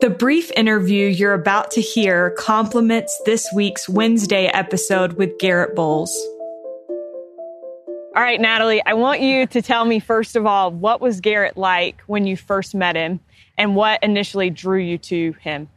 The brief interview you're about to hear complements this week's Wednesday episode with Garett Bolles. All right, Natalie, I want you to tell me, first of all, what was Garett like when you first met him and what initially drew you to him?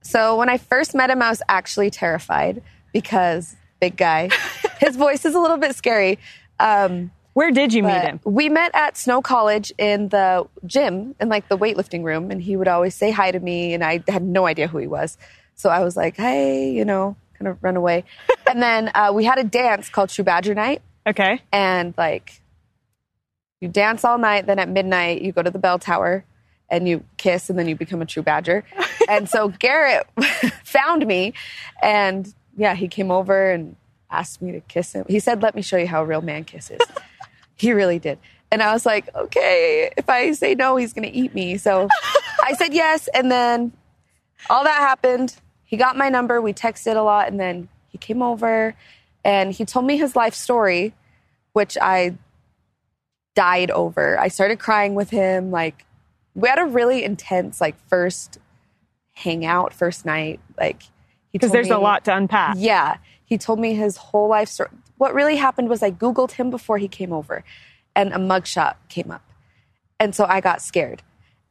So, when I first met him, I was actually terrified because big guy. His voice is a little bit scary. Um, Where did you meet him? We met at Snow College in the gym, in like the weightlifting room, and he would always say hi to me, and I had no idea who he was. So I was like, hey, you know, kind of run away. and then uh, we had a dance called True Badger Night. Okay. And like, you dance all night, then at midnight, you go to the bell tower and you kiss, and then you become a true badger. and so Garett found me, and yeah, he came over and asked me to kiss him. He said, Let me show you how a real man kisses. He really did. And I was like, Okay, if I say no, he's going to eat me. So I said yes. And then all that happened. He got my number. We texted a lot. And then he came over and he told me his life story, which I died over. I started crying with him. Like, we had a really intense, like, first hangout, first night. Like, because there's me, a lot to unpack. Yeah. He told me his whole life story. What really happened was I Googled him before he came over and a mugshot came up. And so I got scared.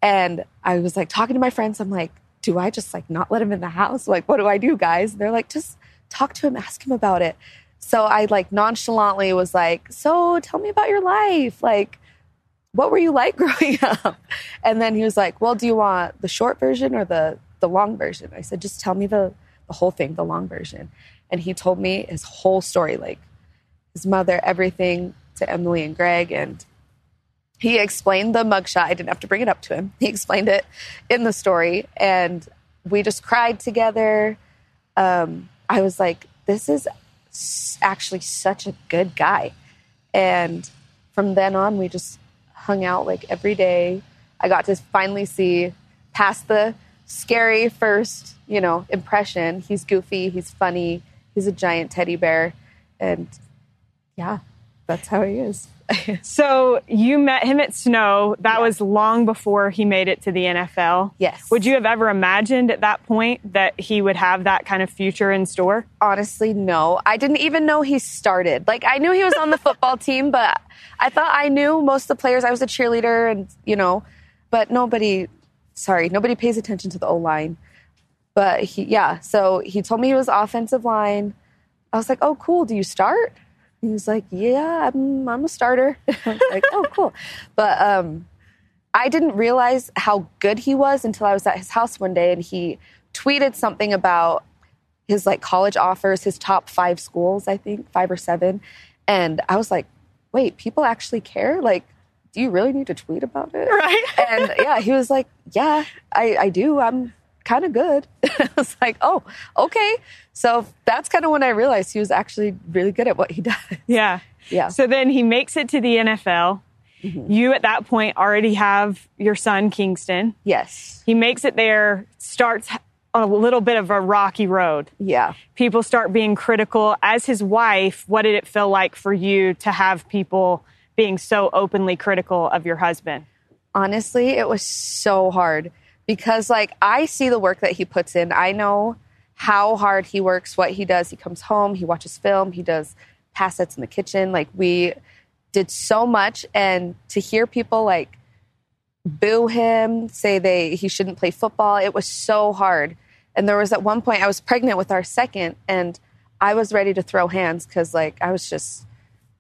And I was like talking to my friends. I'm like, do I just like not let him in the house? Like, what do I do, guys? And they're like, just talk to him, ask him about it. So I like nonchalantly was like, so tell me about your life. Like, what were you like growing up? And then he was like, well, do you want the short version or the, the long version? I said, just tell me the, the whole thing, the long version. And he told me his whole story, like his mother, everything to Emily and Greg. And he explained the mugshot. I didn't have to bring it up to him. He explained it in the story. And we just cried together. Um, I was like, this is actually such a good guy. And from then on, we just hung out like every day. I got to finally see past the scary first, you know, impression. He's goofy, he's funny, he's a giant teddy bear. And yeah, that's how he is. so you met him at Snow. That yeah. was long before he made it to the NFL. Yes. Would you have ever imagined at that point that he would have that kind of future in store? Honestly, no. I didn't even know he started. Like I knew he was on the football team, but I thought I knew most of the players. I was a cheerleader and, you know, but nobody sorry, nobody pays attention to the O line. But he yeah, so he told me he was offensive line. I was like, "Oh, cool. Do you start?" He was like, "Yeah, I'm, I'm a starter." I was like, "Oh, cool," but um, I didn't realize how good he was until I was at his house one day and he tweeted something about his like college offers, his top five schools, I think five or seven, and I was like, "Wait, people actually care?" Like, do you really need to tweet about it? Right. and yeah, he was like, "Yeah, I, I do. I'm kind of good." I was like, "Oh, okay." So that's kind of when I realized he was actually really good at what he does. Yeah. Yeah. So then he makes it to the NFL. Mm-hmm. You at that point already have your son Kingston. Yes. He makes it there, starts a little bit of a rocky road. Yeah. People start being critical. As his wife, what did it feel like for you to have people being so openly critical of your husband? Honestly, it was so hard because like I see the work that he puts in. I know how hard he works, what he does. He comes home, he watches film, he does pass sets in the kitchen. Like we did so much and to hear people like boo him, say they he shouldn't play football, it was so hard. And there was at one point I was pregnant with our second and I was ready to throw hands cuz like I was just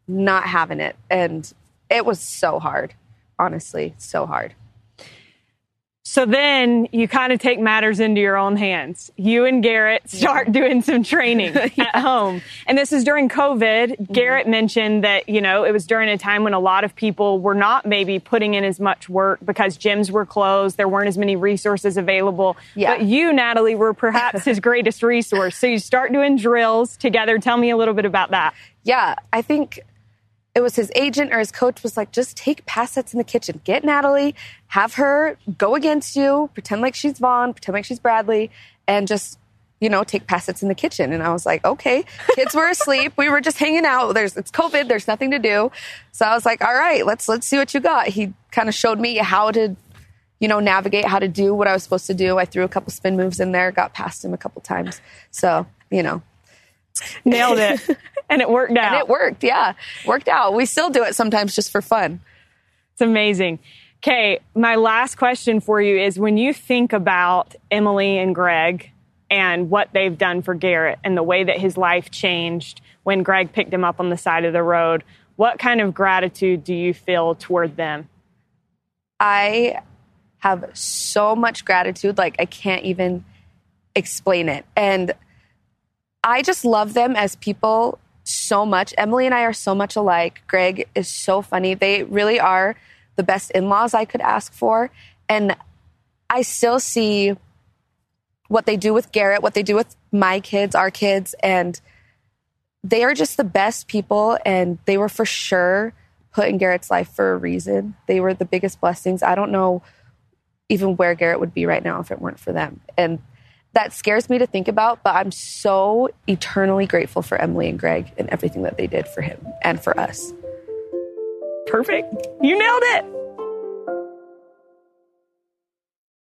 not having it and it was so hard. Honestly, so hard. So then you kind of take matters into your own hands. You and Garett start yeah. doing some training yeah. at home. And this is during COVID. Mm-hmm. Garett mentioned that, you know, it was during a time when a lot of people were not maybe putting in as much work because gyms were closed. There weren't as many resources available. Yeah. But you, Natalie, were perhaps his greatest resource. So you start doing drills together. Tell me a little bit about that. Yeah, I think it was his agent or his coach was like, just take pass sets in the kitchen. Get Natalie, have her go against you, pretend like she's Von, pretend like she's Bradley, and just, you know, take pass sets in the kitchen. And I was like, okay. Kids were asleep. We were just hanging out. There's it's COVID. There's nothing to do. So I was like, all right, let's let's see what you got. He kind of showed me how to you know, navigate how to do what I was supposed to do. I threw a couple spin moves in there, got past him a couple times. So, you know, nailed it. and it worked out. And it worked. Yeah. Worked out. We still do it sometimes just for fun. It's amazing. Okay. My last question for you is when you think about Emily and Greg and what they've done for Garett and the way that his life changed when Greg picked him up on the side of the road, what kind of gratitude do you feel toward them? I have so much gratitude. Like, I can't even explain it. And I just love them as people so much. Emily and I are so much alike. Greg is so funny. They really are the best in laws I could ask for. And I still see what they do with Garett, what they do with my kids, our kids, and they are just the best people. And they were for sure put in Garett's life for a reason. They were the biggest blessings. I don't know even where Garett would be right now if it weren't for them. And that scares me to think about, but I'm so eternally grateful for Emily and Greg and everything that they did for him and for us. Perfect. You nailed it.